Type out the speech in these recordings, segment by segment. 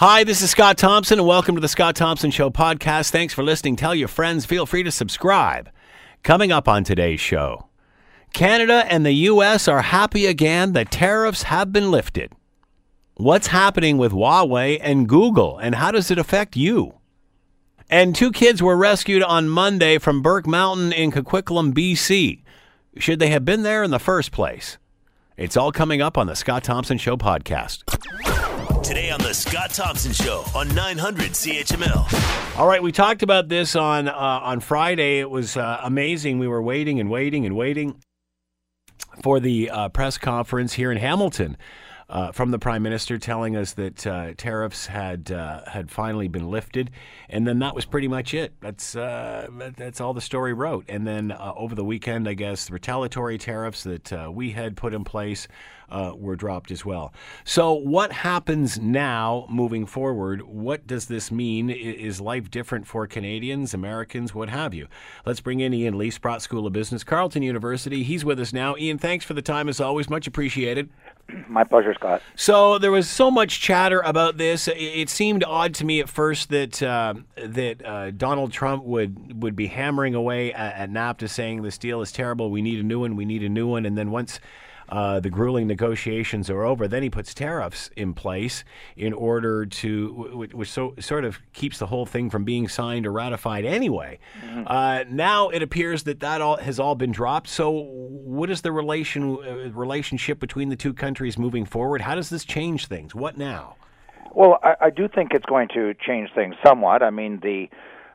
Hi, this is Scott Thompson, and welcome to the Scott Thompson Show podcast. Thanks for listening. Tell your friends. Feel free to subscribe. Coming up on today's show Canada and the U.S. are happy again. The tariffs have been lifted. What's happening with Huawei and Google, and how does it affect you? And two kids were rescued on Monday from Burke Mountain in Coquitlam, BC. Should they have been there in the first place? It's all coming up on the Scott Thompson Show podcast. Today on the Scott Thompson Show on 900 CHML. All right, we talked about this on uh, on Friday. It was uh, amazing. We were waiting and waiting and waiting for the uh, press conference here in Hamilton uh, from the prime minister telling us that uh, tariffs had uh, had finally been lifted, and then that was pretty much it. That's uh, that's all the story wrote. And then uh, over the weekend, I guess the retaliatory tariffs that uh, we had put in place were dropped as well. So what happens now, moving forward? What does this mean? Is life different for Canadians, Americans, what have you? Let's bring in Ian Lee, Sprott School of Business, Carleton University. He's with us now. Ian, thanks for the time as always. Much appreciated. My pleasure, Scott. So there was so much chatter about this. It seemed odd to me at first that uh, that uh, Donald Trump would would be hammering away at, at NAFTA, saying this deal is terrible. We need a new one. We need a new one. And then once uh, the grueling negotiations are over, then he puts tariffs in place in order to, which so, sort of keeps the whole thing from being signed or ratified anyway. Mm-hmm. Uh, now it appears that that all has all been dropped. So, what is the relation uh, relationship between the two countries moving forward? How does this change things? What now? Well, I, I do think it's going to change things somewhat. I mean, the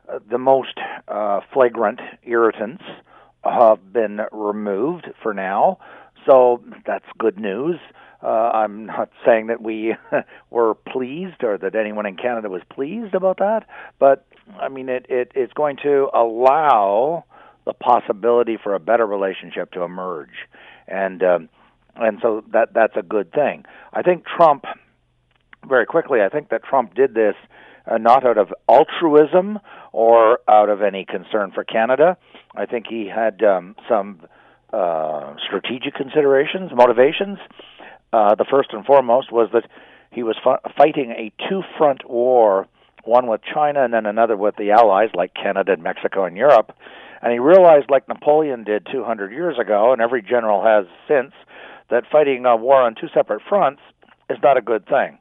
uh, the most uh, flagrant irritants have been removed for now. So that's good news. Uh, I'm not saying that we were pleased or that anyone in Canada was pleased about that, but I mean it, it it's going to allow the possibility for a better relationship to emerge, and um, and so that that's a good thing. I think Trump, very quickly, I think that Trump did this uh, not out of altruism or out of any concern for Canada. I think he had um, some uh, strategic considerations, motivations. Uh, the first and foremost was that he was f- fighting a two front war, one with China and then another with the Allies like Canada and Mexico and Europe. And he realized, like Napoleon did 200 years ago, and every general has since, that fighting a war on two separate fronts is not a good thing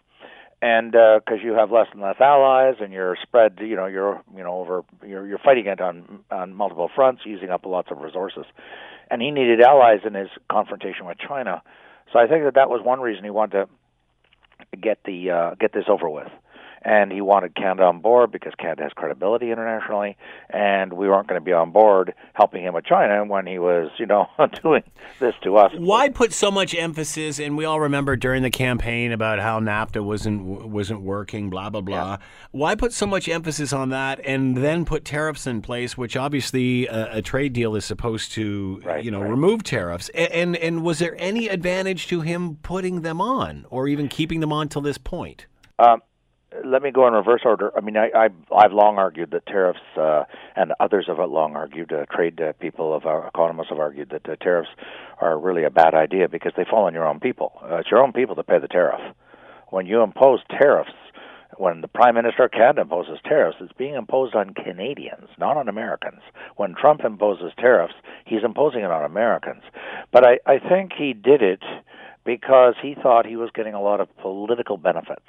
and because uh, you have less and less allies, and you're spread, you know, you're you know over you're you're fighting it on on multiple fronts, using up lots of resources, and he needed allies in his confrontation with China. So I think that that was one reason he wanted to get the uh, get this over with and he wanted Canada on board because Canada has credibility internationally, and we weren't going to be on board helping him with China when he was, you know, doing this to us. Why put so much emphasis? And we all remember during the campaign about how NAFTA wasn't wasn't working, blah blah blah. Yeah. Why put so much emphasis on that, and then put tariffs in place, which obviously a, a trade deal is supposed to, right, you know, right. remove tariffs? And, and and was there any advantage to him putting them on, or even keeping them on till this point? Um, let me go in reverse order. I mean, I, I I've long argued that tariffs, uh, and others have long argued, uh, trade uh, people of our economists have argued that uh, tariffs are really a bad idea because they fall on your own people. Uh, it's your own people that pay the tariff. When you impose tariffs, when the Prime Minister of Canada imposes tariffs, it's being imposed on Canadians, not on Americans. When Trump imposes tariffs, he's imposing it on Americans. But I, I think he did it because he thought he was getting a lot of political benefits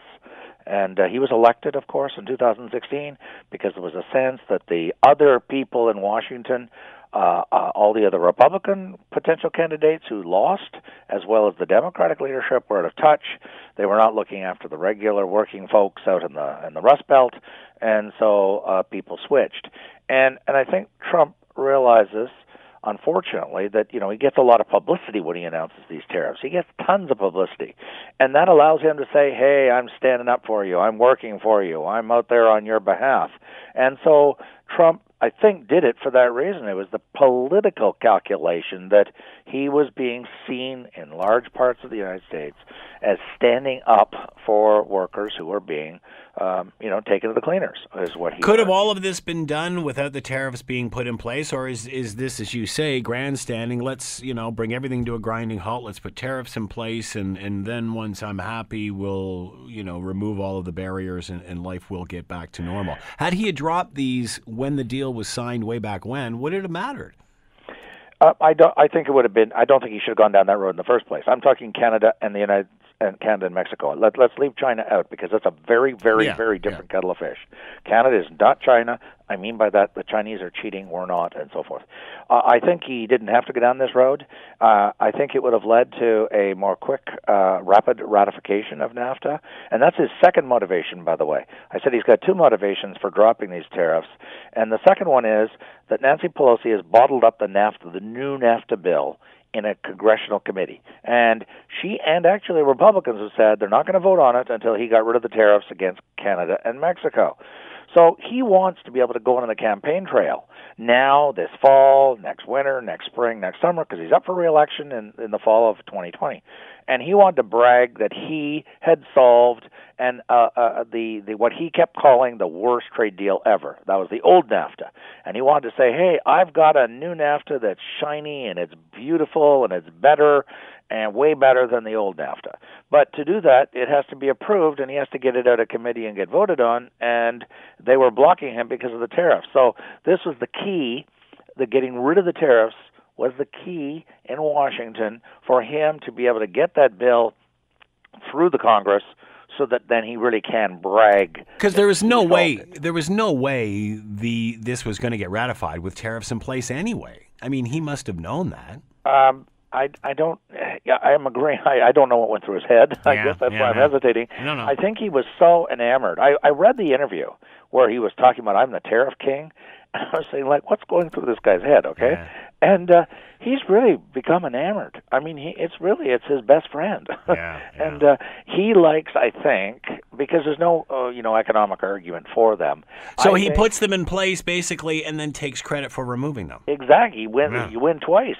and uh, he was elected, of course, in 2016 because there was a sense that the other people in Washington, uh, uh, all the other Republican potential candidates who lost, as well as the Democratic leadership, were out of touch. They were not looking after the regular working folks out in the in the Rust Belt, and so uh, people switched. And and I think Trump realizes unfortunately, that you know he gets a lot of publicity when he announces these tariffs. He gets tons of publicity, and that allows him to say, "Hey, I'm standing up for you. I'm working for you. I'm out there on your behalf." And so Trump, I think did it for that reason. It was the political calculation that he was being seen in large parts of the United States as standing up for workers who were being, um, you know, taken to the cleaners. Is what he could have all of this been done without the tariffs being put in place, or is is this, as you say, grandstanding? Let's you know bring everything to a grinding halt. Let's put tariffs in place, and and then once I'm happy, we'll you know remove all of the barriers, and, and life will get back to normal. Had he dropped these when the deal was signed way back when, would it have mattered? Uh, I don't. I think it would have been. I don't think he should have gone down that road in the first place. I'm talking Canada and the United and Canada and Mexico. Let, let's leave China out because that's a very, very, Yeah, very different yeah. kettle of fish. Canada is not China. I mean by that the Chinese are cheating, we're not, and so forth. Uh, I think he didn't have to go down this road. Uh, I think it would have led to a more quick, uh, rapid ratification of NAFTA, and that's his second motivation, by the way. I said he's got two motivations for dropping these tariffs, and the second one is that Nancy Pelosi has bottled up the NAFTA, the new NAFTA bill, in a congressional committee. And she and actually Republicans have said they're not going to vote on it until he got rid of the tariffs against Canada and Mexico. So he wants to be able to go on the campaign trail now, this fall, next winter, next spring, next summer, because he's up for reelection in, in the fall of 2020. And he wanted to brag that he had solved and uh, uh, the the what he kept calling the worst trade deal ever. That was the old NAFTA, and he wanted to say, "Hey, I've got a new NAFTA that's shiny and it's beautiful and it's better and way better than the old NAFTA." But to do that, it has to be approved, and he has to get it out of committee and get voted on. And they were blocking him because of the tariffs. So this was the key, the getting rid of the tariffs was the key in Washington for him to be able to get that bill through the Congress so that then he really can brag. Because there was no way, it. there was no way the this was going to get ratified with tariffs in place anyway. I mean, he must have known that. Um, I, I don't. Yeah, I'm agreeing. I, I don't know what went through his head. I guess that's yeah, why I'm yeah. hesitating. No, no. I think he was so enamored. I, I read the interview where he was talking about I'm the tariff king. I was saying like, what's going through this guy's head? Okay, Yeah. And uh, he's really become enamored. I mean, he it's really it's his best friend. Yeah, yeah. and uh, he likes, I think, because there's no uh, you know economic argument for them. So I he think- puts them in place basically, and then takes credit for removing them. Exactly. You win. Yeah. You win twice.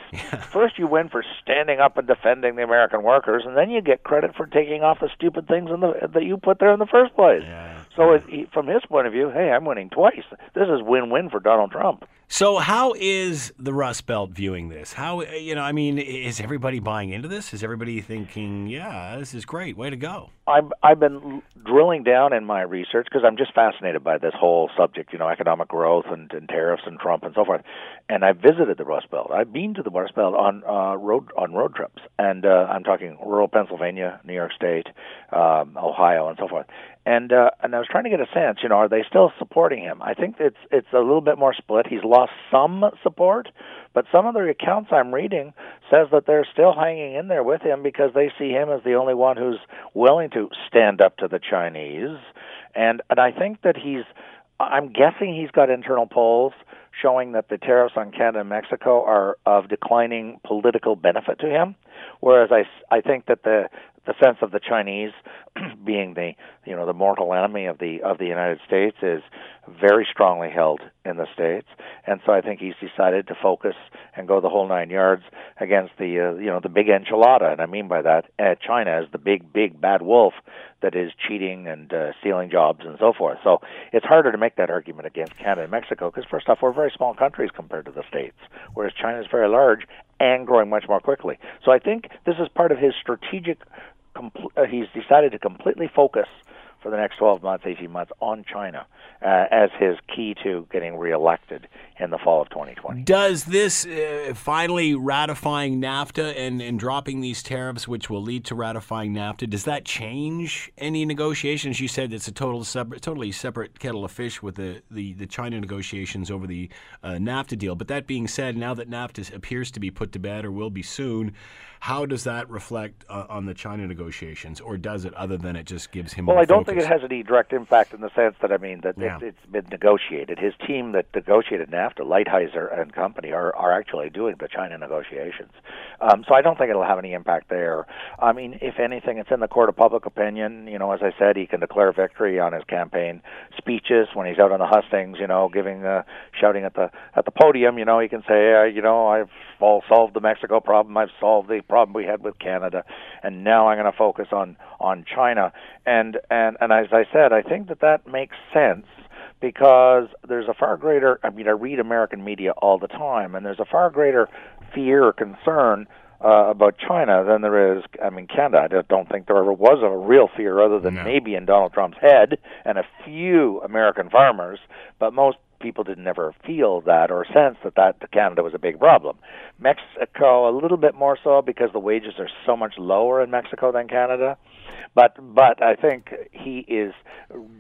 First, you win for standing up and defending the American workers, and then you get credit for taking off the stupid things in the, that you put there in the first place. Yeah. So, it, he, from his point of view, hey, I'm winning twice. This is win-win for Donald Trump. So how is the Rust Belt viewing this? How you know? I mean, is everybody buying into this? Is everybody thinking, yeah, this is great, way to go? I've I've been drilling down in my research because I'm just fascinated by this whole subject, you know, economic growth and, and tariffs and Trump and so forth. And I've visited the Rust Belt. I've been to the Rust Belt on uh, road on road trips, and uh, I'm talking rural Pennsylvania, New York State, um, Ohio, and so forth. And uh, and I was trying to get a sense, you know, are they still supporting him? I think it's it's a little bit more split. He's lost some support, but some of the accounts I'm reading says that they're still hanging in there with him because they see him as the only one who's willing to stand up to the Chinese. And and I think that he's I'm guessing he's got internal polls showing that the tariffs on Canada and Mexico are of declining political benefit to him, whereas I, I think that the the sense of the Chinese being the you know the mortal enemy of the of the United States is very strongly held in the states, and so I think he's decided to focus and go the whole nine yards against the uh, you know the big enchilada, and I mean by that uh, China is the big big bad wolf that is cheating and uh, stealing jobs and so forth. So it's harder to make that argument against Canada and Mexico because first off, we're very small countries compared to the states, whereas China is very large and growing much more quickly. So I think this is part of his strategic. Uh, he's decided to completely focus for the next 12 months, 18 months on China uh, as his key to getting reelected in the fall of 2020. Does this uh, finally ratifying NAFTA and, and dropping these tariffs, which will lead to ratifying NAFTA, does that change any negotiations? You said it's a total separate, totally separate kettle of fish with the, the, the China negotiations over the uh, NAFTA deal. But that being said, now that NAFTA appears to be put to bed or will be soon, how does that reflect uh, on the China negotiations, or does it? Other than it just gives him Well, I don't focus? think it has any direct impact in the sense that I mean that Yeah. it, it's been negotiated. His team that negotiated NAFTA, Lighthizer and company, are are actually doing the China negotiations. Um, so I don't think it'll have any impact there. I mean, if anything, it's in the court of public opinion. You know, as I said, he can declare victory on his campaign speeches when he's out on the hustings. You know, giving uh, shouting at the at the podium. You know, he can say, uh, you know, I've all solved the Mexico problem. I've solved the problem we had with Canada, and now I'm going to focus on on China. And and and as I said, I think that that makes sense because there's a far greater. I mean, I read American media all the time, and there's a far greater fear or concern. Uh, about China than there is, I mean, Canada. I just don't think there ever was a real fear, other than No. maybe in Donald Trump's head and a few American farmers. But most people didn't ever feel that or sense that that Canada was a big problem. Mexico, a little bit more so because the wages are so much lower in Mexico than Canada. But but I think he is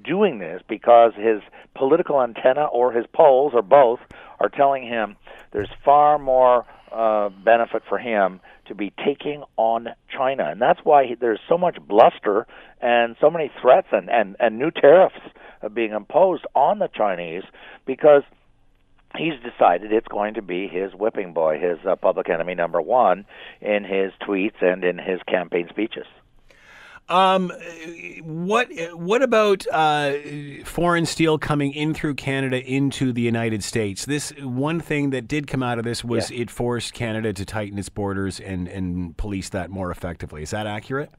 doing this because his political antenna or his polls or both are telling him there's far more uh, benefit for him to be taking on China, and that's why he, there's so much bluster and so many threats and and, and new tariffs being imposed on the Chinese because he's decided it's going to be his whipping boy, his uh, public enemy number one, in his tweets and in his campaign speeches. Um, what what about uh, foreign steel coming in through Canada into the United States? This one thing that did come out of this was it forced Canada to tighten its borders and and police that more effectively. Is that accurate?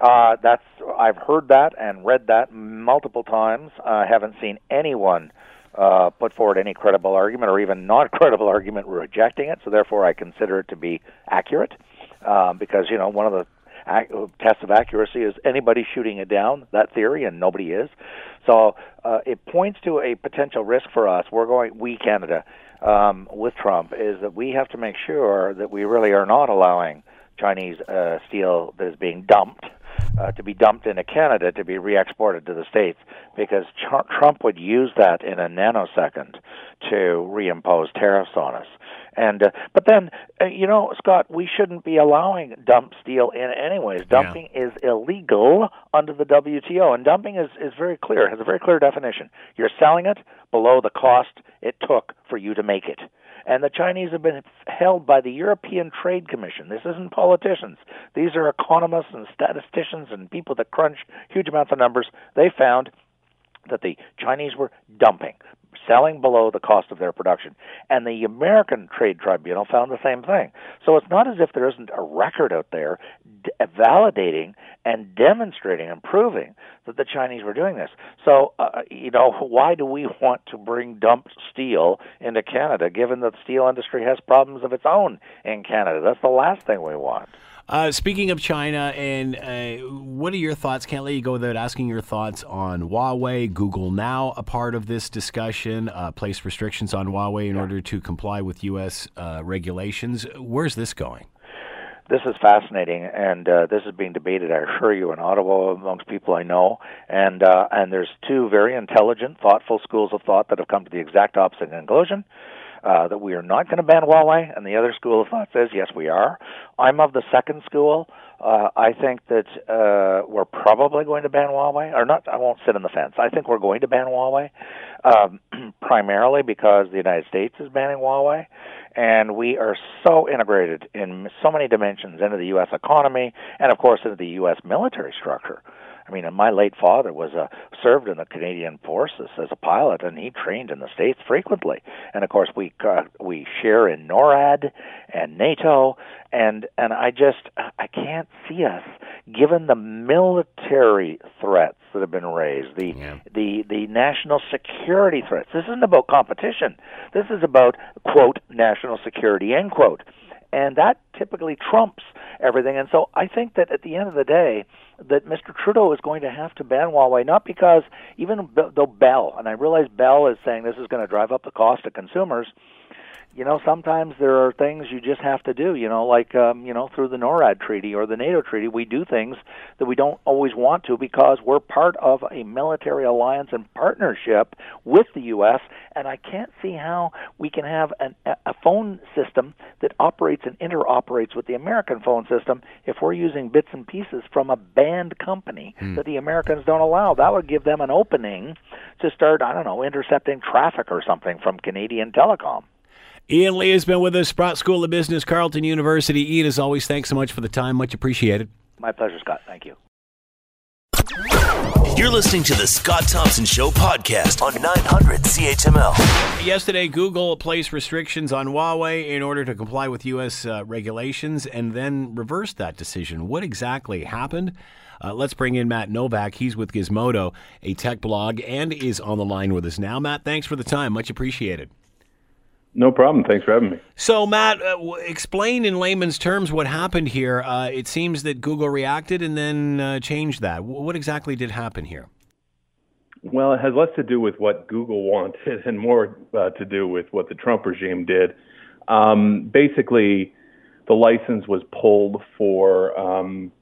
Uh, that's I've heard that and read that multiple times. I haven't seen anyone uh, put forward any credible argument or even not credible argument rejecting it. So therefore, I consider it to be accurate um, because you know one of the ac- tests of accuracy is anybody shooting it down that theory, and nobody is. So uh, it points to a potential risk for us. We're going, we Canada, um, with Trump, is that we have to make sure that we really are not allowing Chinese uh, steel that is being dumped uh, to be dumped into Canada to be re-exported to the states because Ch- Trump would use that in a nanosecond to reimpose tariffs on us. And uh, but then uh, you know, Scott, we shouldn't be allowing dump steel in anyways. Dumping is illegal under the WTO, and dumping is is very clear. Has a very clear definition. You're selling it below the cost it took for you to make it. And the Chinese have been held by the European Trade Commission. This isn't politicians. These are economists and statisticians and people that crunch huge amounts of numbers. They found that the Chinese were dumping, selling below the cost of their production. And the American Trade Tribunal found the same thing. So it's not as if there isn't a record out there d- validating and demonstrating and proving that the Chinese were doing this. So, uh, you know, why do we want to bring dumped steel into Canada given that the steel industry has problems of its own in Canada? That's the last thing we want. Uh, speaking of China, and uh, what are your thoughts? Can't let you go without asking your thoughts on Huawei. Google now a part of this discussion. Uh, placed restrictions on Huawei in order to comply with U.S. Uh, regulations. Where's this going? This is fascinating, and uh, this is being debated, I assure you, in Ottawa amongst people I know. And uh, and there's two very intelligent, thoughtful schools of thought that have come to the exact opposite conclusion. Uh, that we are not going to ban Huawei, and the other school of thought says yes, we are. I'm of the second school. Uh, I think that uh, we're probably going to ban Huawei, or not. I won't sit on the fence. I think we're going to ban Huawei, um, primarily because the United States is banning Huawei, and we are so integrated in so many dimensions into the U.S. economy, and of course into the U.S. military structure. I mean, my late father was uh, served in the Canadian forces as a pilot, and he trained in the states frequently. And of course, we uh, we share in NORAD and NATO, and and I just I can't see us, given the military threats that have been raised, the Yeah. the the national security threats. This isn't about competition. This is about quote national security end quote, and that typically trumps everything. And so I think that at the end of the day, that Mr. Trudeau is going to have to ban Huawei, not because even though Bell, and I realize Bell is saying this is going to drive up the cost to consumers. You know, sometimes there are things you just have to do. You know, like um, you know, through the NORAD treaty or the NATO treaty, we do things that we don't always want to because we're part of a military alliance and partnership with the U.S. And I can't see how we can have an, a phone system that operates and interoperates with the American phone system if we're using bits and pieces from a banned company hmm. that the Americans don't allow. That would give them an opening to start, I don't know, intercepting traffic or something from Canadian Telecom. Ian Lee has been with us, Sprott School of Business, Carleton University. Ian, as always, thanks so much for the time. Much appreciated. My pleasure, Scott. Thank you. You're listening to the Scott Thompson Show podcast on 900 CHML. Yesterday, Google placed restrictions on Huawei in order to comply with U.S. Uh, regulations and then reversed that decision. What exactly happened? Uh, let's bring in Matt Novak. He's with Gizmodo, a tech blog, and is on the line with us now. Matt, thanks for the time. Much appreciated. No problem. Thanks for having me. So, Matt, uh, w- explain in layman's terms what happened here. Uh, it seems that Google reacted and then uh, changed that. W- what exactly did happen here? Well, it has less to do with what Google wanted and more uh, to do with what the Trump regime did. Um, basically, the license was pulled for um,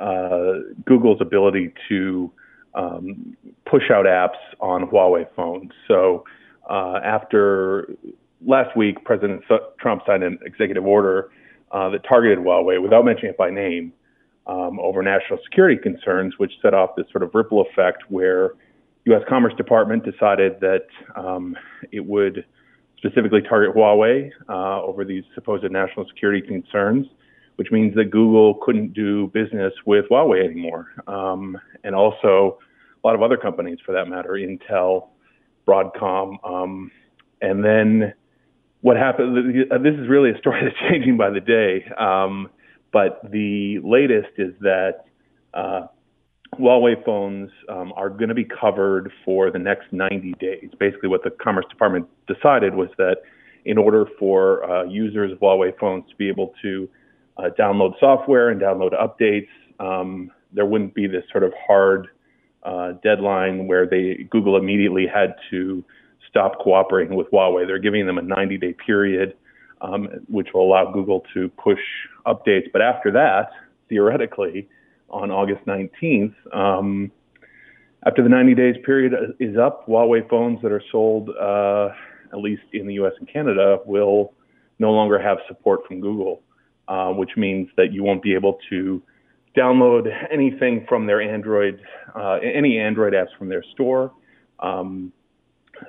uh, Google's ability to um, push out apps on Huawei phones. So, uh, after last week, President Trump signed an executive order uh, that targeted Huawei without mentioning it by name um, over national security concerns, which set off this sort of ripple effect where U.S. Commerce Department decided that um, it would specifically target Huawei uh, over these supposed national security concerns, which means that Google couldn't do business with Huawei anymore, um, and also a lot of other companies for that matter, Intel, Broadcom, um, and then what happened, this is really a story that's changing by the day. Um, but the latest is that uh, Huawei phones um, are going to be covered for the next 90 days. Basically, what the Commerce Department decided was that in order for uh, users of Huawei phones to be able to uh, download software and download updates, um, there wouldn't be this sort of hard uh, deadline where they Google immediately had to stop cooperating with Huawei. They're giving them a 90 day period, um, which will allow Google to push updates. But after that, theoretically, on August 19th, um, after the 90 days period is up, Huawei phones that are sold, uh, at least in the US and Canada, will no longer have support from Google, uh, which means that you won't be able to download anything from their Android, uh, any Android apps from their store. Um,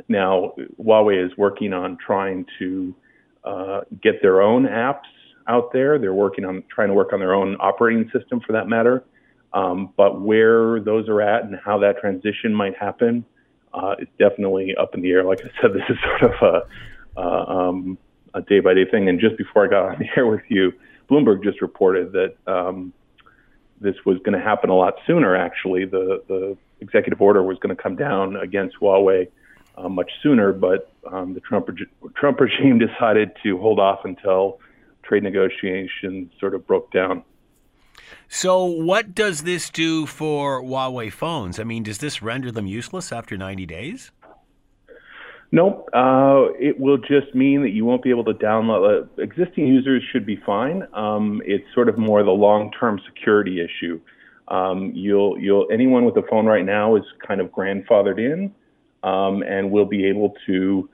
now, Huawei is working on trying to uh, get their own apps out there. They're working on trying to work on their own operating system for that matter. Um, but where those are at and how that transition might happen uh, is definitely up in the air. Like I said, this is sort of a, uh, um, a day by day thing. And just before I got on the air with you, Bloomberg just reported that um, this was going to happen a lot sooner. Actually, the the executive order was going to come down against Huawei uh, much sooner, but um, the Trump, Trump regime decided to hold off until trade negotiations sort of broke down. So, what does this do for Huawei phones? I mean, does this render them useless after 90 days? Nope. Uh, it will just mean that you won't be able to download. Uh, existing users should be fine. Um, it's sort of more the long-term security issue. Um, you'll, you'll, anyone with a phone right now is kind of grandfathered in um, and will be able to,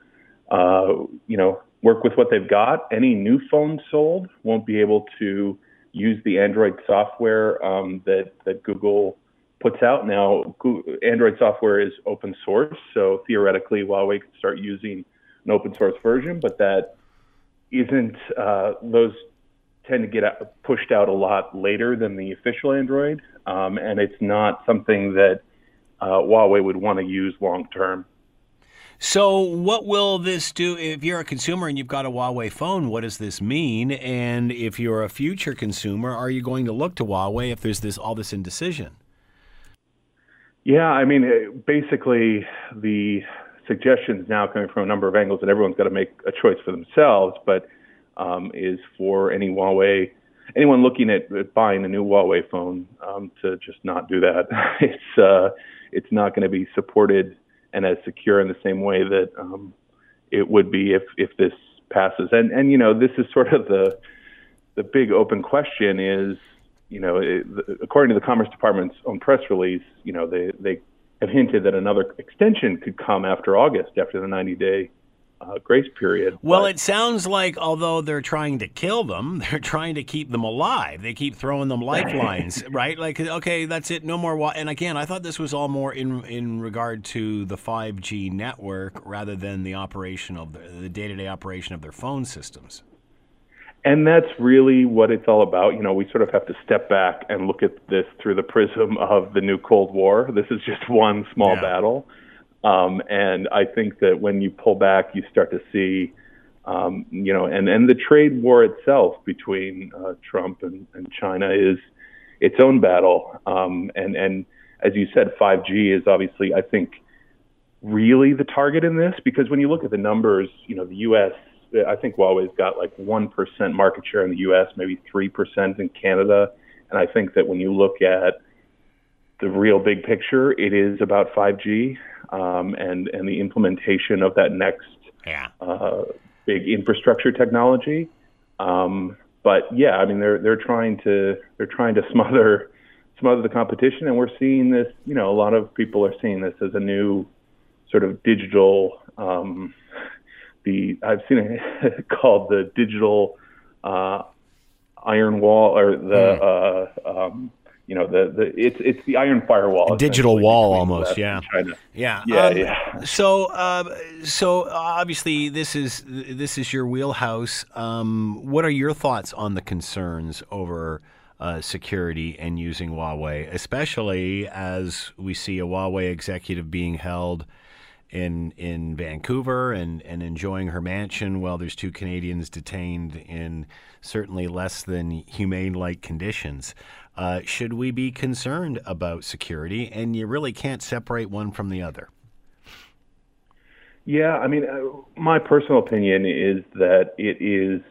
uh, you know, work with what they've got. Any new phones sold won't be able to use the Android software um, that that Google puts out now. Google, Android software is open source, so theoretically, Huawei could start using an open source version, but that isn't. Uh, those tend to get pushed out a lot later than the official Android, um, and it's not something that Huawei would want to use long term. So, what will this do if you're a consumer and you've got a Huawei phone? What does this mean? And if you're a future consumer, are you going to look to Huawei if there's this all this indecision? Yeah, I mean, basically, the suggestions now coming from a number of angles that everyone's got to make a choice for themselves, but um, is for any Huawei anyone looking at, at buying a new Huawei phone um, to just not do that. it's uh, it's not going to be supported and as secure in the same way that um, it would be if if this passes. And and you know, this is sort of the the big open question is, you know, it, according to the Commerce Department's own press release, you know, they they have hinted that another extension could come after August, after the 90 day uh, grace period. Well, but, it sounds like although they're trying to kill them, they're trying to keep them alive. They keep throwing them lifelines, right? Like, okay, that's it, no more. Wa-. And again, I thought this was all more in in regard to the 5G network rather than the operation of the day to day operation of their phone systems. And that's really what it's all about. You know, we sort of have to step back and look at this through the prism of the new Cold War. This is just one small yeah. battle. Um, and I think that when you pull back, you start to see, um, you know, and, and the trade war itself between uh, Trump and, and China is its own battle. Um, and, and as you said, 5G is obviously, I think, really the target in this because when you look at the numbers, you know, the U.S. I think Huawei's got like 1% market share in the US, maybe 3% in Canada. And I think that when you look at the real big picture, it is about 5G um, and, and the implementation of that next yeah. uh, big infrastructure technology. Um, but yeah, I mean they're they're trying to they're trying to smother smother the competition, and we're seeing this. You know, a lot of people are seeing this as a new sort of digital um, the I've seen it called the digital uh, iron wall or the mm. uh, um, you know the, the it's it's the iron firewall digital wall almost yeah. yeah yeah um, yeah. so uh, so obviously this is this is your wheelhouse. Um, what are your thoughts on the concerns over uh, security and using Huawei especially as we see a Huawei executive being held in in Vancouver and, and enjoying her mansion while there's two Canadians detained in certainly less than humane like conditions. Uh, should we be concerned about security? And you really can't separate one from the other. Yeah, I mean, uh, my personal opinion is that it is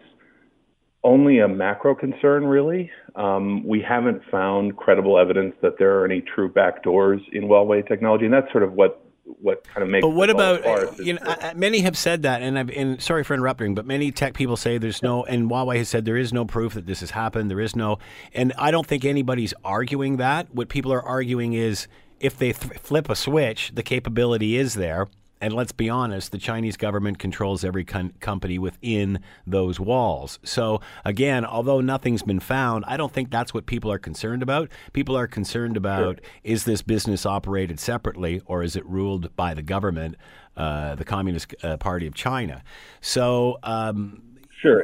only a macro concern, really. Um, we haven't found credible evidence that there are any true backdoors in Huawei technology, and that's sort of what what kind of makes. But what about eh, you know? Many have said that, and I've and sorry for interrupting, but many tech people say there's no, and Huawei has said there is no proof that this has happened. There is no, and I don't think anybody's arguing that. What people are arguing is if they th- flip a switch, the capability is there. And let's be honest, the Chinese government controls every com- company within those walls. So, again, although nothing's been found, I don't think that's what people are concerned about. People are concerned about sure. is this business operated separately or is it ruled by the government, uh, the Communist uh, Party of China? So, um, sure.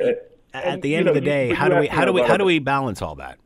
at the end know, of the day, how do we how do we how do we balance all that?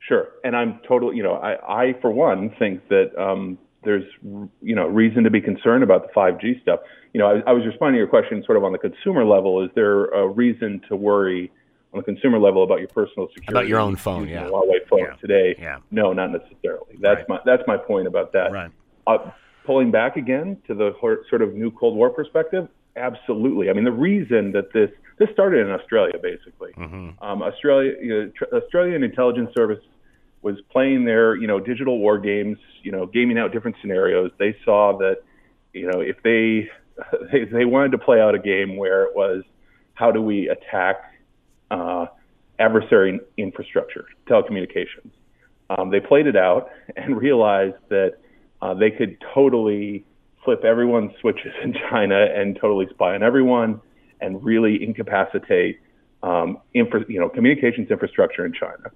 Sure, and I'm totally, you know, I, I for one think that um, there's you know reason to be concerned about the 5G stuff. You know, I, I, was responding to your question sort of on the consumer level. Is there a reason to worry on the consumer level about your personal security? About your own phone, yeah. Huawei phone yeah. today? Yeah. No, not necessarily. That's right. my that's my point about that. Right. Uh, pulling back again to the sort of new Cold War perspective, absolutely. I mean, the reason that this this started in Australia, basically. Mm-hmm. Um, Australia, you know, Australian intelligence service was playing their you know digital war games, you know, gaming out different scenarios. They saw that you know if they they, they wanted to play out a game where it was how do we attack uh, adversary infrastructure, telecommunications. Um, they played it out and realized that uh, they could totally flip everyone's switches in China and totally spy on everyone and really incapacitate um, infra, you know, communications infrastructure in China.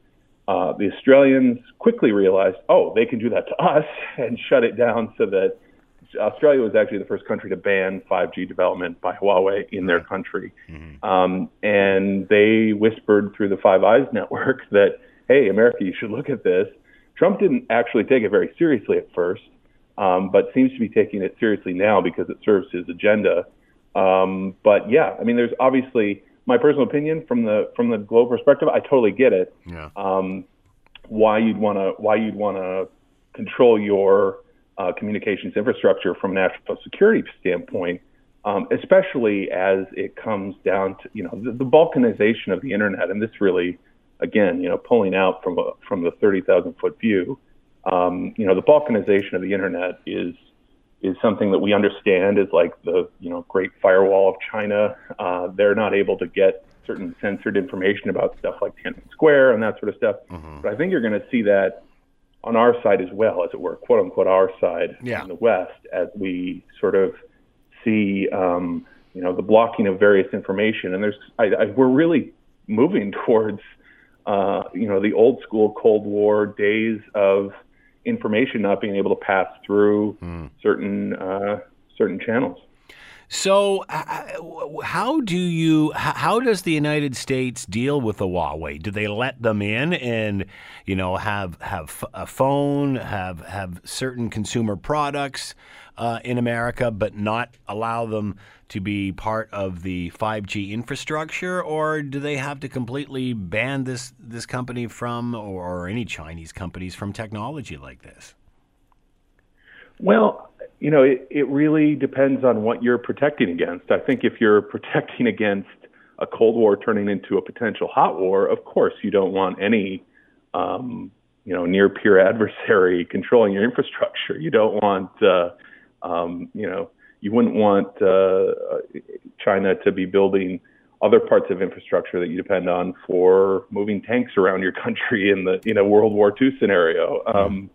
Uh, the Australians quickly realized, oh, they can do that to us and shut it down so that Australia was actually the first country to ban 5G development by Huawei in their country. Mm-hmm. Um, and they whispered through the Five Eyes network that, hey, America, you should look at this. Trump didn't actually take it very seriously at first, um, but seems to be taking it seriously now because it serves his agenda. Um, but yeah, I mean, there's obviously my personal opinion from the from the global perspective, I totally get it. Yeah. Um, why you'd want to why you'd want to control your uh, communications infrastructure from a national security standpoint, um, especially as it comes down to you know the, the, balkanization of the internet, and this really, again, you know, pulling out from a, from the thirty thousand foot view, um, you know, the balkanization of the internet is is something that we understand is like the you know Great Firewall of China. Uh, they're not able to get certain censored information about stuff like Tiananmen Square and that sort of stuff. Mm-hmm. But I think you're going to see that on our side as well, as it were, quote unquote, our side yeah. in the West, as we sort of see, um, you know, the blocking of various information. And there's, I, I, we're really moving towards, uh, you know, the old school Cold War days of information not being able to pass through mm. certain uh, certain channels. So, how do you? How does the United States deal with the Huawei? Do they let them in and you know have have a phone, have have certain consumer products uh, in America, but not allow them to be part of the 5G infrastructure, or do they have to completely ban this this company from, or any Chinese companies from technology like this? Well, you know, it, it really depends on what you're protecting against. I think if you're protecting against a Cold War turning into a potential hot war, of course you don't want any, um, you know, near peer adversary controlling your infrastructure. You don't want, uh, um, you know, you wouldn't want uh, China to be building other parts of infrastructure that you depend on for moving tanks around your country in the you know World War II scenario. Um,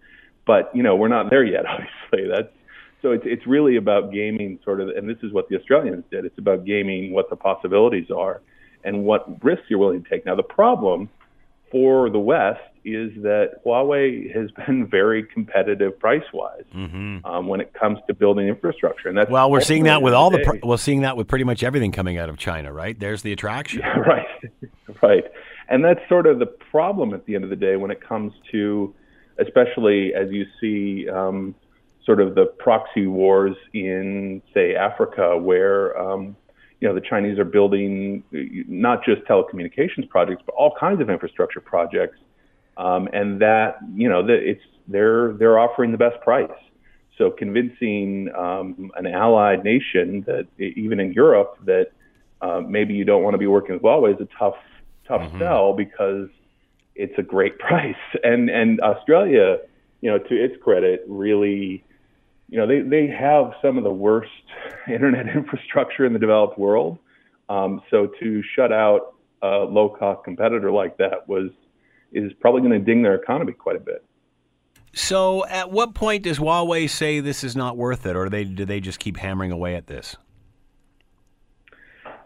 but you know we're not there yet. Obviously, that's so it's it's really about gaming sort of, and this is what the Australians did. It's about gaming what the possibilities are and what risks you're willing to take. Now the problem for the West is that Huawei has been very competitive price wise mm-hmm. um, when it comes to building infrastructure, and that's well, we're seeing that with all the pr- we're seeing that with pretty much everything coming out of China, right? There's the attraction, yeah, right, right, and that's sort of the problem at the end of the day when it comes to, especially as you see. Um, sort of the proxy wars in, say, Africa, where um, you know the Chinese are building not just telecommunications projects, but all kinds of infrastructure projects, um, and that you know that it's they're they're offering the best price. So convincing um, an allied nation that even in Europe that uh, maybe you don't want to be working with Huawei is a tough tough mm-hmm. sell because it's a great price. And and Australia, you know, to its credit, really you know, they, they have some of the worst internet infrastructure in the developed world. Um, so to shut out a low cost competitor like that was is probably going to ding their economy quite a bit. So, at what point does Huawei say this is not worth it, or they do they just keep hammering away at this?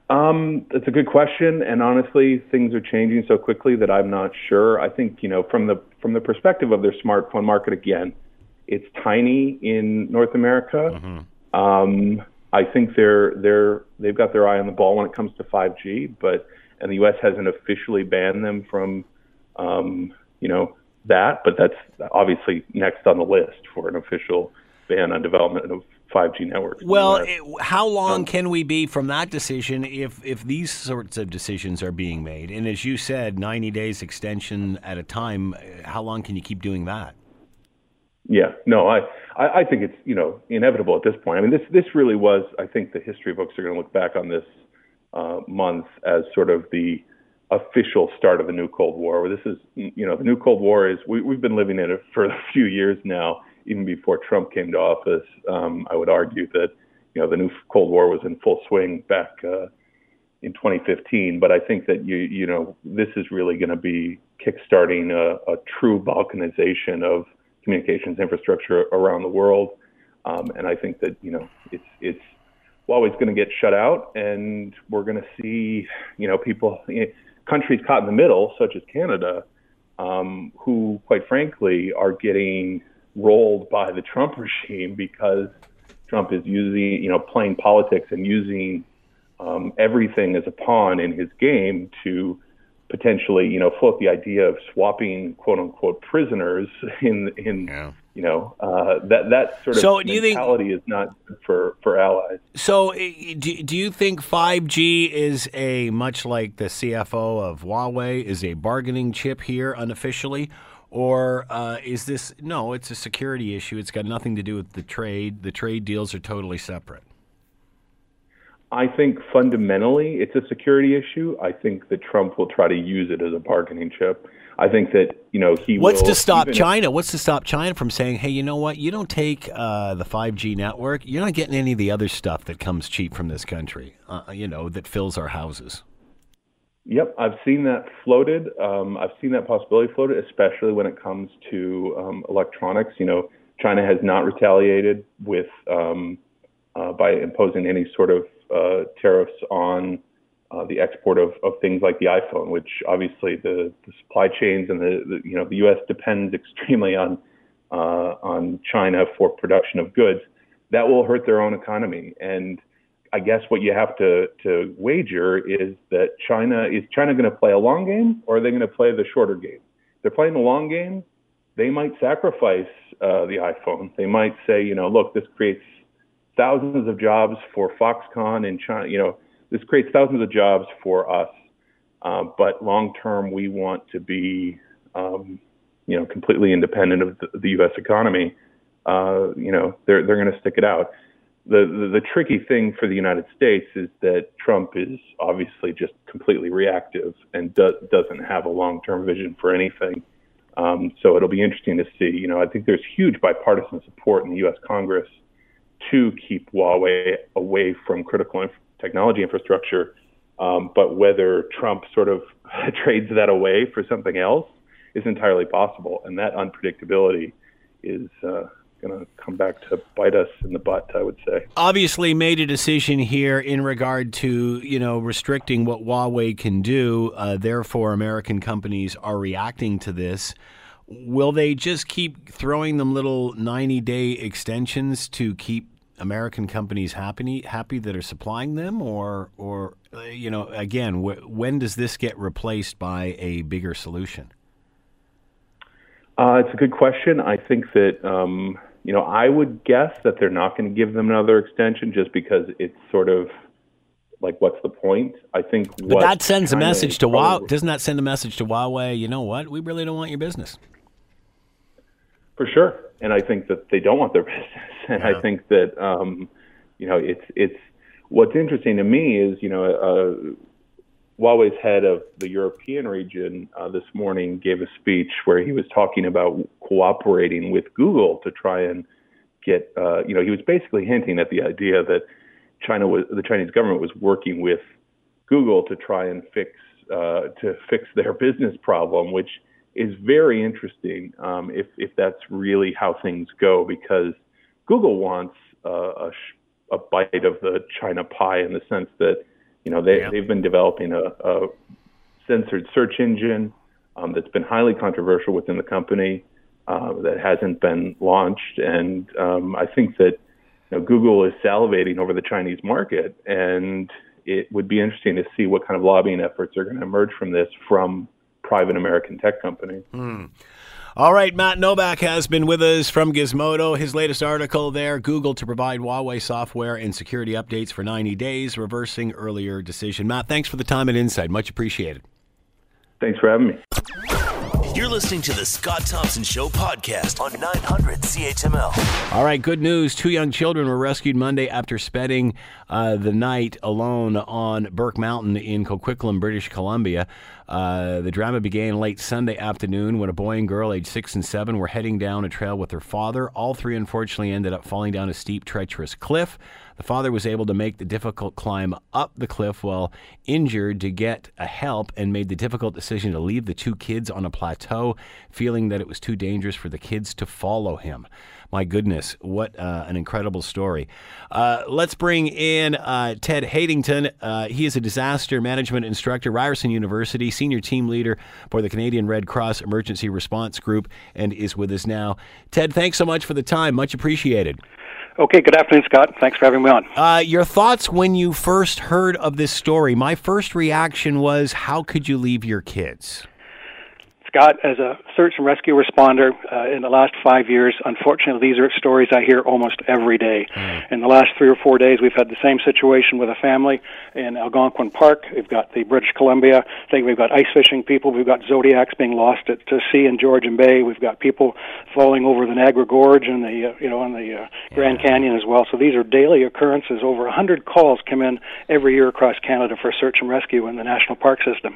Um, that's a good question, and honestly, things are changing so quickly that I'm not sure. I think you know from the from the perspective of their smartphone market again, it's tiny in North America. Mm-hmm. Um, I think they're they're they've got their eye on the ball when it comes to 5G, but and the U.S. hasn't officially banned them from um, you know that, but that's obviously next on the list for an official ban on development of 5G networks. Well, it, how long um, can we be from that decision if if these sorts of decisions are being made? And as you said, 90 days extension at a time. How long can you keep doing that? Yeah, no, I, I, I think it's you know inevitable at this point. I mean, this this really was. I think the history books are going to look back on this uh, month as sort of the official start of the new Cold War. This is, you know, the new Cold War is we, we've been living in it for a few years now. Even before Trump came to office, um, I would argue that you know the new Cold War was in full swing back uh, in 2015. But I think that you you know this is really going to be kickstarting a, a true balkanization of communications infrastructure around the world. Um, and I think that you know it's it's always going to get shut out, and we're going to see you know people you know, countries caught in the middle, such as Canada, um, who quite frankly are getting rolled by the Trump regime because Trump is using you know playing politics and using um, everything as a pawn in his game to potentially, you know, float the idea of swapping quote unquote prisoners in in yeah. you know uh, that that sort of so mentality think, is not for for allies. So, do, do you think five G is a much like the CFO of Huawei is a bargaining chip here unofficially? Or uh, is this no? It's a security issue. It's got nothing to do with the trade. The trade deals are totally separate. I think fundamentally it's a security issue. I think that Trump will try to use it as a bargaining chip. I think that you know he. What's will, to stop even if- China? What's to stop China from saying, "Hey, you know what? You don't take uh, the 5G network. You're not getting any of the other stuff that comes cheap from this country. Uh, you know that fills our houses." Yep, I've seen that floated. Um, I've seen that possibility floated, especially when it comes to um, electronics. You know, China has not retaliated with um, uh, by imposing any sort of uh, tariffs on uh, the export of, of things like the iPhone, which obviously the, the supply chains and the, the you know the U.S. depends extremely on uh, on China for production of goods. That will hurt their own economy and I guess what you have to to wager is that China is China going to play a long game or are they going to play the shorter game? If they're playing the long game. They might sacrifice uh, the iPhone. They might say, you know, look, this creates thousands of jobs for Foxconn in China. You know, this creates thousands of jobs for us. Uh, but long term, we want to be, um, you know, completely independent of the, the U.S. economy. Uh, you know, they're they're going to stick it out the, the, the tricky thing for the United States is that Trump is obviously just completely reactive and do, doesn't have a long term vision for anything. Um, so it'll be interesting to see. You know, I think there's huge bipartisan support in the U.S. Congress to keep Huawei away from critical inf- technology infrastructure. Um, but whether Trump sort of trades that away for something else is entirely possible, and that unpredictability is. Uh, going to come back to bite us in the butt, I would say. Obviously, made a decision here in regard to you know restricting what Huawei can do. Uh, therefore, American companies are reacting to this. Will they just keep throwing them little ninety-day extensions to keep American companies happy happy that are supplying them, or or uh, you know again, wh- when does this get replaced by a bigger solution? Uh, it's a good question. I think that um, you know I would guess that they're not going to give them another extension just because it's sort of like what's the point? I think. But that sends a message to Huawei. Doesn't that send a message to Huawei? You know what? We really don't want your business. For sure, and I think that they don't want their business, and yeah. I think that um, you know it's it's what's interesting to me is you know. Uh, Huawei's head of the European region uh, this morning gave a speech where he was talking about cooperating with Google to try and get, uh, you know, he was basically hinting at the idea that China was, the Chinese government was working with Google to try and fix, uh, to fix their business problem, which is very interesting um, if, if that's really how things go, because Google wants uh, a, a bite of the China pie in the sense that you know, they, yeah. they've been developing a, a censored search engine um, that's been highly controversial within the company uh, that hasn't been launched. And um, I think that you know, Google is salivating over the Chinese market, and it would be interesting to see what kind of lobbying efforts are going to emerge from this from private American tech company. Hmm. All right, Matt Novak has been with us from Gizmodo. His latest article there Google to provide Huawei software and security updates for 90 days, reversing earlier decision. Matt, thanks for the time and insight. Much appreciated. Thanks for having me. You're listening to the Scott Thompson Show podcast on 900 CHML. All right, good news. Two young children were rescued Monday after spending uh, the night alone on Burke Mountain in Coquitlam, British Columbia. Uh, the drama began late Sunday afternoon when a boy and girl, aged six and seven, were heading down a trail with their father. All three, unfortunately, ended up falling down a steep, treacherous cliff. The father was able to make the difficult climb up the cliff while injured to get a help and made the difficult decision to leave the two kids on a plateau, feeling that it was too dangerous for the kids to follow him. My goodness, what uh, an incredible story. Uh, let's bring in uh, Ted Hatington. Uh, he is a disaster management instructor, Ryerson University, senior team leader for the Canadian Red Cross Emergency Response Group, and is with us now. Ted, thanks so much for the time. Much appreciated. Okay, good afternoon, Scott. Thanks for having me on. Uh, your thoughts when you first heard of this story? My first reaction was, how could you leave your kids? Scott, as a search and rescue responder uh, in the last five years, unfortunately, these are stories I hear almost every day. Mm. In the last three or four days, we've had the same situation with a family in Algonquin Park. We've got the British Columbia. I think we've got ice fishing people. We've got zodiacs being lost at to sea in Georgian Bay. We've got people falling over the Niagara Gorge and the uh, you know in the uh, Grand yeah. Canyon as well. So these are daily occurrences. Over a hundred calls come in every year across Canada for search and rescue in the national park system.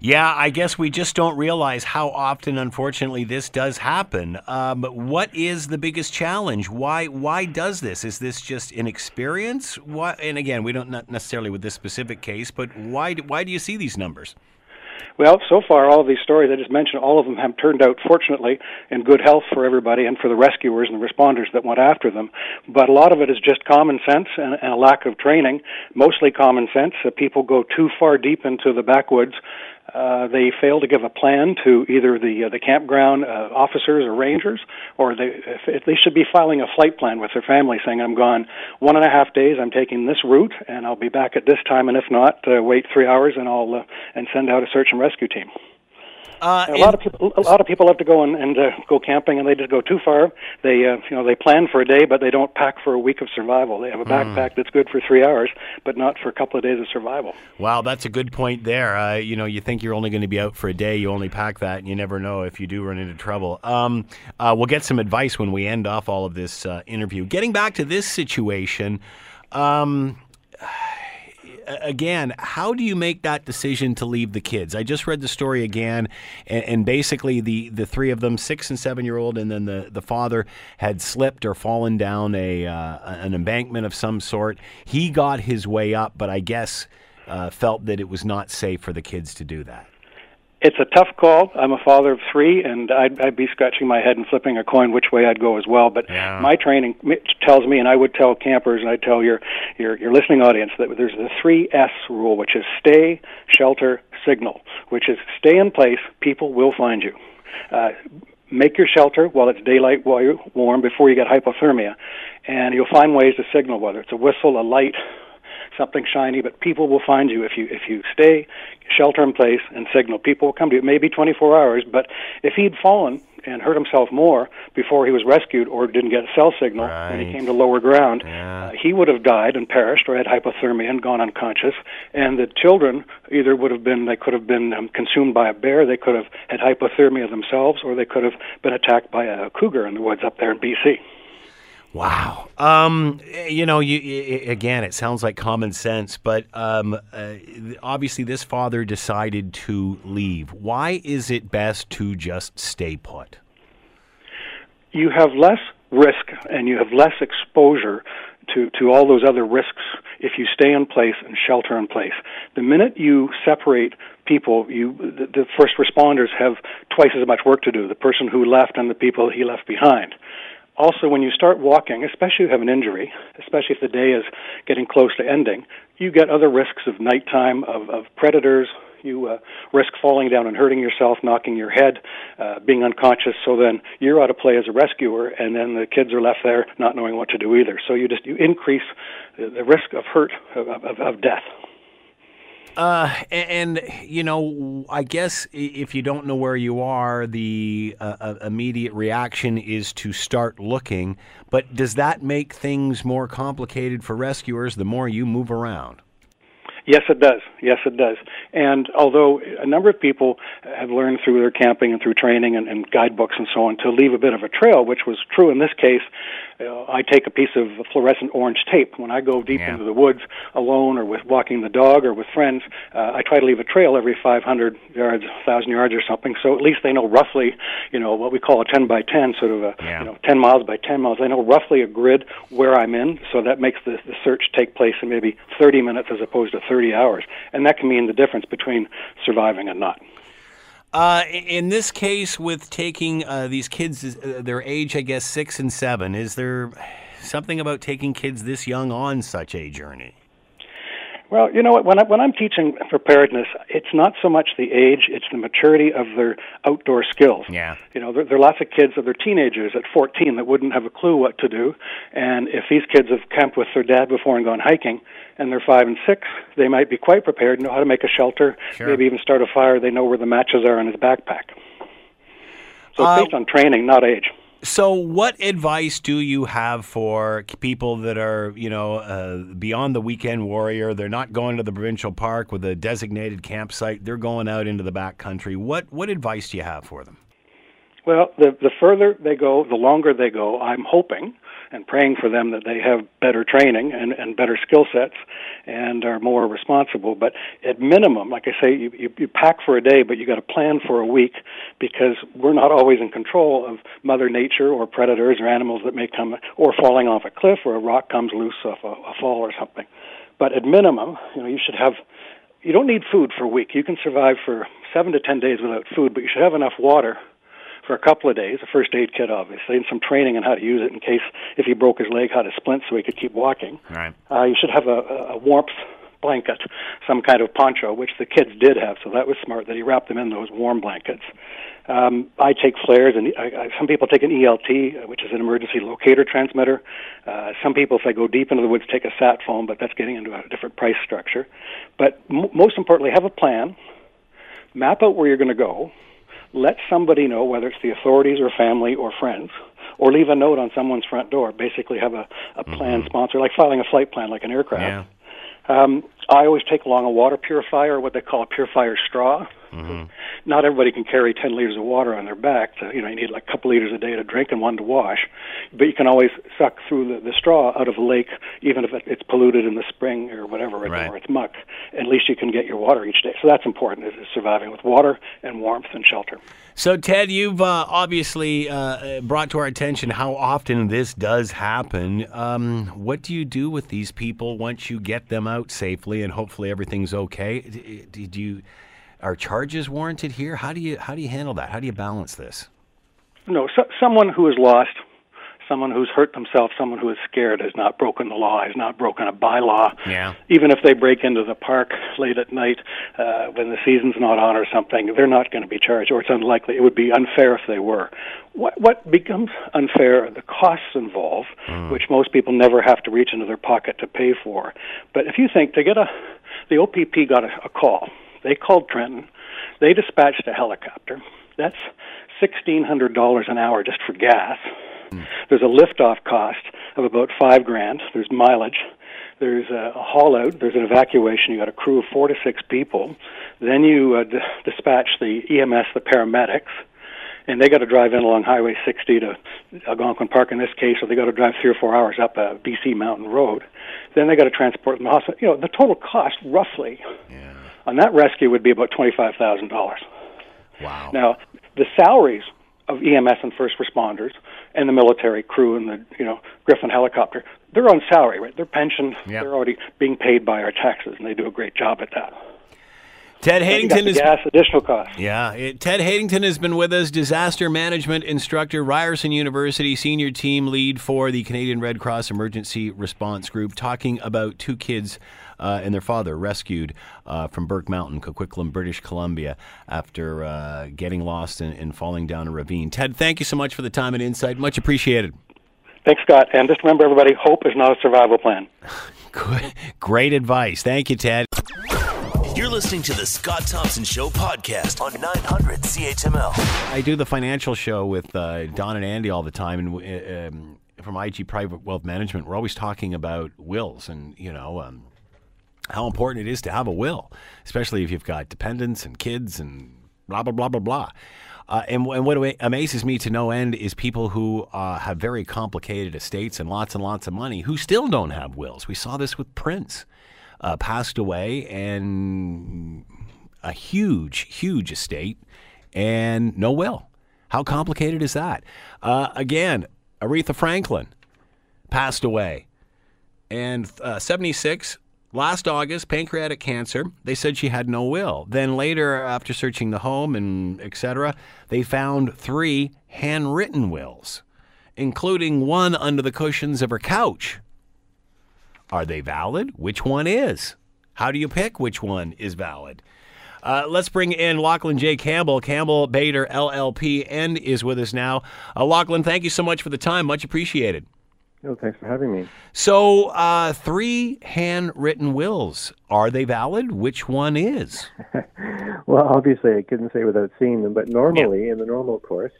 Yeah, I guess we just don't realize how often, unfortunately, this does happen. Um, what is the biggest challenge? Why why does this? Is this just inexperience? What? And again, we don't not necessarily with this specific case, but why why do you see these numbers? Well, so far, all of these stories I just mentioned, all of them have turned out, fortunately, in good health for everybody and for the rescuers and the responders that went after them. But a lot of it is just common sense and, and a lack of training, mostly common sense. Uh, people go too far deep into the backwoods uh, they fail to give a plan to either the uh, the campground uh, officers or rangers, or they if, they should be filing a flight plan with their family, saying, "I'm gone one and a half days. I'm taking this route, and I'll be back at this time. And if not, uh, wait three hours, and I'll uh, and send out a search and rescue team." Uh, a lot of people, a lot of people have to go and, and uh, go camping, and they just go too far. They, uh, you know, they plan for a day, but they don't pack for a week of survival. They have a mm. backpack that's good for three hours, but not for a couple of days of survival. Wow, that's a good point there. Uh, you know, you think you're only going to be out for a day, you only pack that, and you never know if you do run into trouble. Um, uh, we'll get some advice when we end off all of this uh, interview. Getting back to this situation. Um, again, how do you make that decision to leave the kids? I just read the story again, and, and basically the, the three of them, six and seven year old, and then the, the father had slipped or fallen down a uh, an embankment of some sort. He got his way up, but I guess uh, felt that it was not safe for the kids to do that it's a tough call. I'm a father of three, and I'd, I'd be scratching my head and flipping a coin which way I'd go as well. But yeah. my training tells me, and I would tell campers, and I tell your your your listening audience that there's the three S rule, which is stay, shelter, signal, which is stay in place. People will find you. Uh, make your shelter while it's daylight, while you're warm, before you get hypothermia, and you'll find ways to signal, whether it's a whistle, a light, something shiny, but people will find you if you if you stay, shelter in place, and signal. People will come to you. It may be 24 hours, but if he'd fallen and hurt himself more before he was rescued or didn't get a cell signal right. and he came to lower ground, yeah. uh, he would have died and perished or had hypothermia and gone unconscious. And the children either would have been, they could have been um, consumed by a bear, they could have had hypothermia themselves, or they could have been attacked by a cougar in the woods up there in BC. Wow. Um, you know, you, you, again, it sounds like common sense, but um, uh, obviously this father decided to leave. Why is it best to just stay put? You have less risk and you have less exposure to, to all those other risks if you stay in place and shelter in place. The minute you separate people, you the, the first responders have twice as much work to do. The person who left and the people he left behind also, when you start walking, especially if you have an injury, especially if the day is getting close to ending, you get other risks of nighttime, of, of predators. You uh, risk falling down and hurting yourself, knocking your head, uh, being unconscious. So then you're out of play as a rescuer, and then the kids are left there not knowing what to do either. So you just you increase the risk of hurt, of, of, of death. Uh, and, you know, I guess if you don't know where you are, the uh, uh, immediate reaction is to start looking. But does that make things more complicated for rescuers the more you move around? Yes, it does. Yes, it does. And although a number of people have learned through their camping and through training and, and guidebooks and so on to leave a bit of a trail, which was true in this case, uh, I take a piece of fluorescent orange tape when I go deep yeah. into the woods alone or with walking the dog or with friends. Uh, I try to leave a trail every 500 yards, 1,000 yards or something, so at least they know roughly, you know, what we call a 10 by 10, sort of a, yeah. you know, 10 miles by 10 miles. They know roughly a grid where I'm in, so that makes the, the search take place in maybe 30 minutes as opposed to 30 hours, and that can mean the difference between surviving and not. Uh, in this case, with taking uh, these kids, uh, their age, I guess, six and seven, is there something about taking kids this young on such a journey? Well, you know what? When, I, when I'm teaching preparedness, it's not so much the age; it's the maturity of their outdoor skills. Yeah. You know, there, there are lots of kids that are teenagers at 14 that wouldn't have a clue what to do, and if these kids have camped with their dad before and gone hiking, and they're five and six, they might be quite prepared, know how to make a shelter, sure. maybe even start a fire. They know where the matches are in his backpack. So it's uh, based on training, not age. So, what advice do you have for people that are, you know, uh, beyond the weekend warrior? They're not going to the provincial park with a designated campsite. They're going out into the back country. What what advice do you have for them? Well, the the further they go, the longer they go. I'm hoping and praying for them that they have better training and, and better skill sets and are more responsible. But at minimum, like I say, you, you, you pack for a day, but you got to plan for a week because we're not always in control of Mother Nature or predators or animals that may come or falling off a cliff or a rock comes loose off a, a fall or something. But at minimum, you know, you should have. You don't need food for a week. You can survive for seven to ten days without food, but you should have enough water for a couple of days, a first aid kit, obviously, and some training on how to use it in case if he broke his leg, how to splint so he could keep walking. Right. Uh, you should have a, a warmth blanket, some kind of poncho, which the kids did have, so that was smart that he wrapped them in those warm blankets. Um, I take flares, and I, I, some people take an ELT, uh, which is an emergency locator transmitter. Uh, some people, if they go deep into the woods, take a sat phone, but that's getting into a different price structure. But m- most importantly, have a plan. Map out where you're going to go let somebody know, whether it's the authorities or family or friends, or leave a note on someone's front door. Basically, have a, a plan mm-hmm. sponsor, like filing a flight plan, like an aircraft. Yeah. Um, I always take along a water purifier, what they call a purifier straw. Mm-hmm. Not everybody can carry 10 liters of water on their back. You know, you need like a couple liters a day to drink and one to wash. But you can always suck through the, the straw out of a lake, even if it's polluted in the spring or whatever, right. or it's muck. At least you can get your water each day. So that's important, is, is surviving with water and warmth and shelter. So, Ted, you've uh, obviously uh, brought to our attention how often this does happen. Um, what do you do with these people once you get them out safely and hopefully everything's okay? Did you are charges warranted here? How do you how do you handle that? How do you balance this? No, so, someone who is lost someone who's hurt themselves, someone who is scared, has not broken the law, has not broken a bylaw. Yeah. Even if they break into the park late at night uh, when the season's not on or something, they're not going to be charged, or it's unlikely. It would be unfair if they were. What, what becomes unfair are the costs involved, mm. which most people never have to reach into their pocket to pay for. But if you think to get a, the OPP got a, a call. They called Trenton. They dispatched a helicopter. That's sixteen hundred dollars an hour just for gas. There's a liftoff cost of about five grand. There's mileage. There's a, a haul out. There's an evacuation. You got a crew of four to six people. Then you uh, d- dispatch the EMS, the paramedics, and they got to drive in along Highway 60 to Algonquin Park in this case, or they got to drive three or four hours up a BC Mountain Road. Then they got to transport them to the hospital. You know, the total cost roughly yeah. On that rescue would be about twenty-five thousand dollars. Wow. Now, the salaries of EMS and first responders and the military crew and the you know Griffon helicopter. They're on salary, right? They're pensioned. Yep. They're already being paid by our taxes, and they do a great job at that. Ted Hatington is gas additional costs. Yeah, it, Ted Hatington has been with us, disaster management instructor, Ryerson University senior team lead for the Canadian Red Cross Emergency Response Group, talking about two kids uh, and their father rescued uh, from Burke Mountain, Coquitlam, British Columbia, after uh, getting lost and, and falling down a ravine. Ted, thank you so much for the time and insight. Much appreciated. Thanks, Scott. And just remember, everybody, hope is not a survival plan. Good, great advice. Thank you, Ted. You're listening to the Scott Thompson Show podcast on 900 CHML. I do the financial show with uh, Don and Andy all the time, and uh, um, from IG Private Wealth Management, we're always talking about wills and you know um, how important it is to have a will, especially if you've got dependents and kids and blah, blah, blah, blah, blah. Uh, and, and, what amazes me to no end is people who uh, have very complicated estates and lots and lots of money who still don't have wills. We saw this with Prince, uh, passed away and a huge, huge estate and no will. How complicated is that? Uh, again, Aretha Franklin passed away and uh, 76 Last August, pancreatic cancer. They said she had no will. Then later, after searching the home and etc., they found three handwritten wills, including one under the cushions of her couch. Are they valid? Which one is? How do you pick which one is valid? Uh, let's bring in Lachlan J. Campbell, Campbell Bader LLP, and is with us now. Uh, Lachlan, thank you so much for the time. Much appreciated. Oh, thanks for having me. So, uh, three handwritten wills. Are they valid? Which one is? well, obviously, I couldn't say without seeing them, but normally, yeah. in the normal course,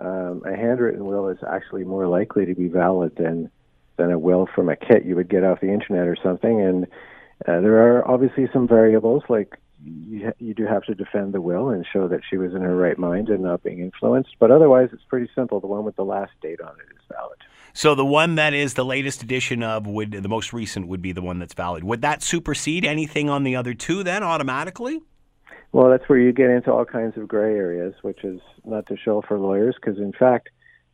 um, a handwritten will is actually more likely to be valid than than a will from a kit you would get off the internet or something. And uh, there are obviously some variables, like you, you do have to defend the will and show that she was in her right mind and not being influenced. But otherwise, it's pretty simple. The one with the last date on it is valid. So the one that is the latest edition of would the most recent would be the one that's valid. Would that supersede anything on the other two then automatically? Well, that's where you get into all kinds of gray areas, which is not to show for lawyers, because in fact,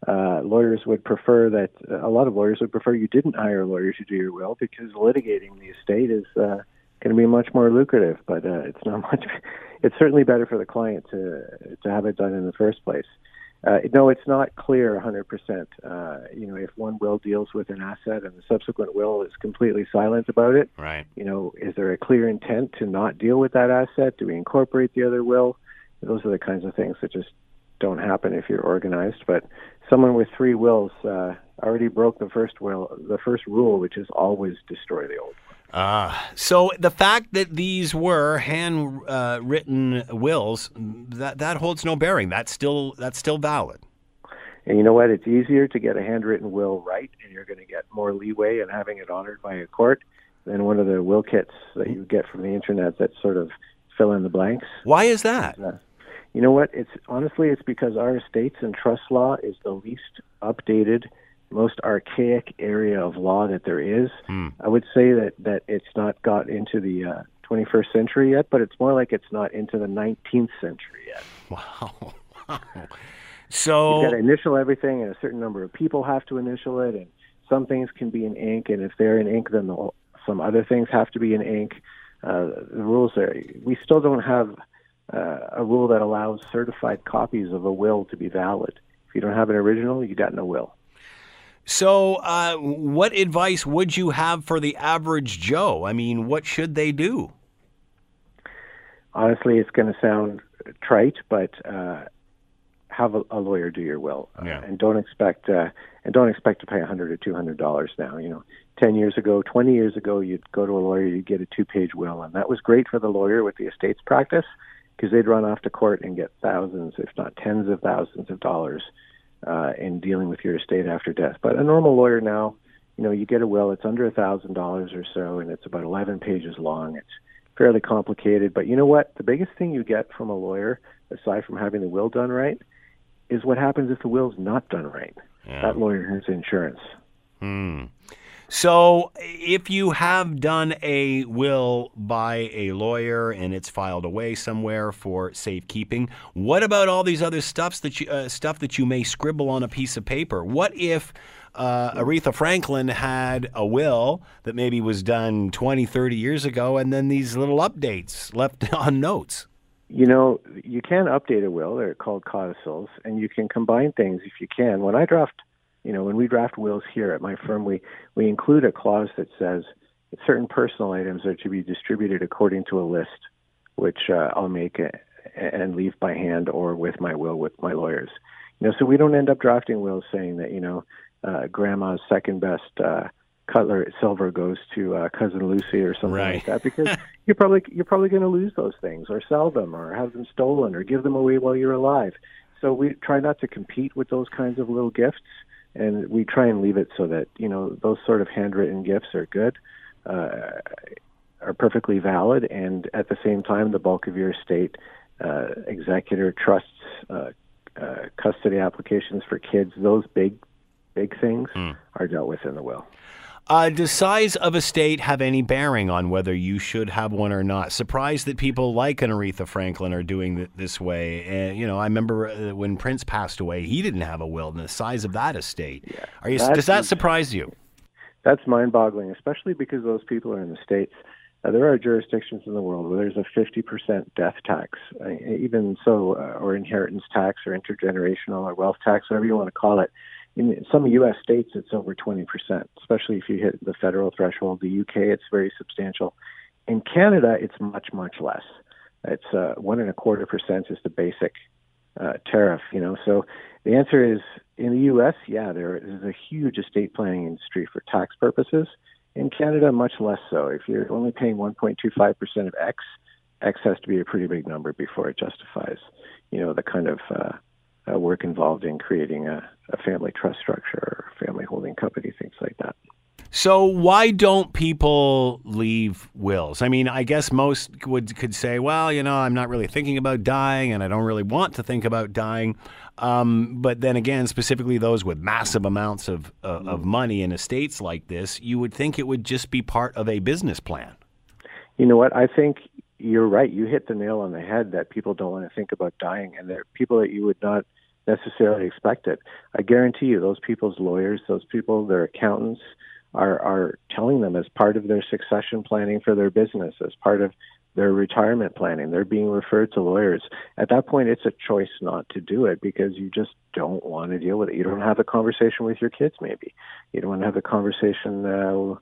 uh, lawyers would prefer that a lot of lawyers would prefer you didn't hire a lawyer to do your will because litigating the estate is uh, going to be much more lucrative. But uh, it's not much. It's certainly better for the client to to have it done in the first place. Uh, no, it's not clear 100%. Uh, you know, if one will deals with an asset and the subsequent will is completely silent about it, right? You know, is there a clear intent to not deal with that asset? Do we incorporate the other will? Those are the kinds of things that just don't happen if you're organized. But someone with three wills uh, already broke the first will, the first rule, which is always destroy the old. Uh, so the fact that these were handwritten uh, wills that that holds no bearing. That's still that's still valid. And you know what? It's easier to get a handwritten will right, and you're going to get more leeway in having it honored by a court than one of the will kits that you get from the internet that sort of fill in the blanks. Why is that? Uh, you know what? It's honestly it's because our estates and trust law is the least updated most archaic area of law that there is. Hmm. I would say that that it's not got into the uh, 21st century yet, but it's more like it's not into the 19th century yet. Wow. wow. So you've got to initial everything, and a certain number of people have to initial it, and some things can be in ink, and if they're in ink, then the, some other things have to be in ink. Uh, the rules are. We still don't have uh, a rule that allows certified copies of a will to be valid. If you don't have an original, you got no will. So, uh, what advice would you have for the average Joe? I mean, what should they do? Honestly, it's going to sound trite, but uh, have a, a, lawyer do your will, yeah. and don't expect uh, and don't expect to pay a hundred or two hundred dollars now. You know, ten years ago, twenty years ago, you'd go to a lawyer, you'd get a two-page will, and that was great for the lawyer with the estates practice because they'd run off to court and get thousands, if not tens of thousands of dollars uh, in dealing with your estate after death. But a normal lawyer now, you know, you get a will, it's under a thousand dollars or so, and it's about eleven pages long. It's fairly complicated, but you know what? The biggest thing you get from a lawyer, aside from having the will done right, is what happens if the will's not done right. Yeah. That lawyer has insurance. Hmm. So, if you have done a will by a lawyer and it's filed away somewhere for safekeeping, what about all these other stuffs that you uh, stuff that you may scribble on a piece of paper? What if uh, Aretha Franklin had a will that maybe was done 20, 30 years ago, and then these little updates left on notes? You know, you can update a will. They're called codicils, and you can combine things if you can. When I draft you know, when we draft wills here at my firm, we, we include a clause that says that certain personal items are to be distributed according to a list, which uh, I'll make a, and leave by hand or with my will with my lawyers. You know, so we don't end up drafting wills saying that you know, uh, grandma's second best uh, cutler silver goes to uh, cousin Lucy or something right. like that because you're probably you're probably going to lose those things or sell them or have them stolen or give them away while you're alive. So we try not to compete with those kinds of little gifts and we try and leave it so that you know those sort of handwritten gifts are good, uh, are perfectly valid, and at the same time, the bulk of your estate, uh, executor trusts, uh, uh custody applications for kids, those big, big things mm. are dealt with in the will. Uh, does size of a state have any bearing on whether you should have one or not? Surprised that people like an Aretha Franklin are doing it this way. Uh, you know, I remember uh, when Prince passed away, he didn't have a will, and the size of that estate. Yeah, are you? Does that surprise you? That's mind-boggling, especially because those people are in the states. Uh, there are jurisdictions in the world where there's a 50% death tax, uh, even so, uh, or inheritance tax, or intergenerational, or wealth tax, whatever you want to call it in some U.S. states, it's over 20%, especially if you hit the federal threshold. The UK, it's very substantial. In Canada, it's much, much less. It's uh, one and a quarter percent is the basic uh, tariff. You know, so the answer is in the U.S. Yeah, there is a huge estate planning industry for tax purposes. In Canada, much less so. If you're only paying 1.25 percent of X, X has to be a pretty big number before it justifies, you know, the kind of uh, uh, work involved in creating a, a family trust structure or family holding company, things like that. So why don't people leave wills? I mean, I guess most would could say, well, you know, I'm not really thinking about dying, and I don't really want to think about dying. Um, but then again, specifically those with massive amounts of uh, of mm-hmm. money in estates like this, you would think it would just be part of a business plan. You know what? I think you're right. You hit the nail on the head that people don't want to think about dying, and there are people that you would not necessarily expect it. I guarantee you, those people's lawyers, those people, their accountants are are telling them as part of their succession planning for their business, as part of their retirement planning. They're being referred to lawyers. At that point, it's a choice not to do it because you just don't want to deal with it. You don't have a conversation with your kids, maybe. You don't want to have a conversation, uh,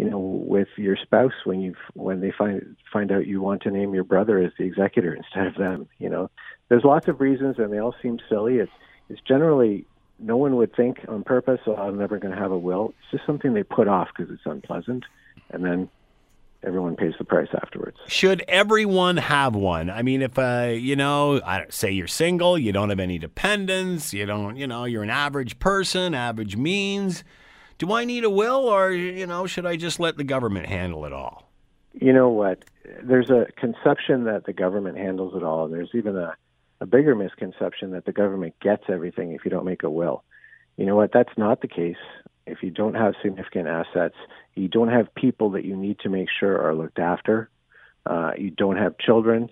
you know, with your spouse when you when they find find out you want to name your brother as the executor instead of them. You know, there's lots of reasons, and they all seem silly. It's it's generally no one would think on purpose, oh, I'm never going to have a will. It's just something they put off because it's unpleasant, and then everyone pays the price afterwards. Should everyone have one? I mean, if uh, you know, I say you're single, you don't have any dependents, you don't, you know, you're an average person, average means. Do I need a will, or you know, should I just let the government handle it all? You know what? There's a conception that the government handles it all. There's even a a bigger misconception that the government gets everything if you don't make a will. You know what? That's not the case. If you don't have significant assets, you don't have people that you need to make sure are looked after, uh, you don't have children,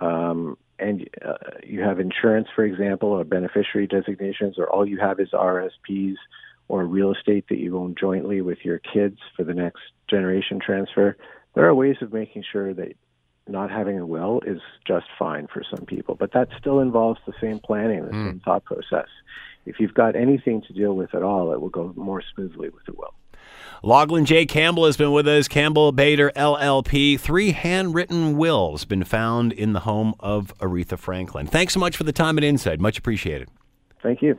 um, and uh, you have insurance, for example, or beneficiary designations, or all you have is RSPs or real estate that you own jointly with your kids for the next generation transfer. There are ways of making sure that not having a will is just fine for some people, but that still involves the same planning, the mm. same thought process. If you've got anything to deal with at all, it will go more smoothly with a will. Lachlan J. Campbell has been with us. Campbell Bader LLP. Three handwritten wills been found in the home of Aretha Franklin. Thanks so much for the time and insight. Much appreciated. Thank you.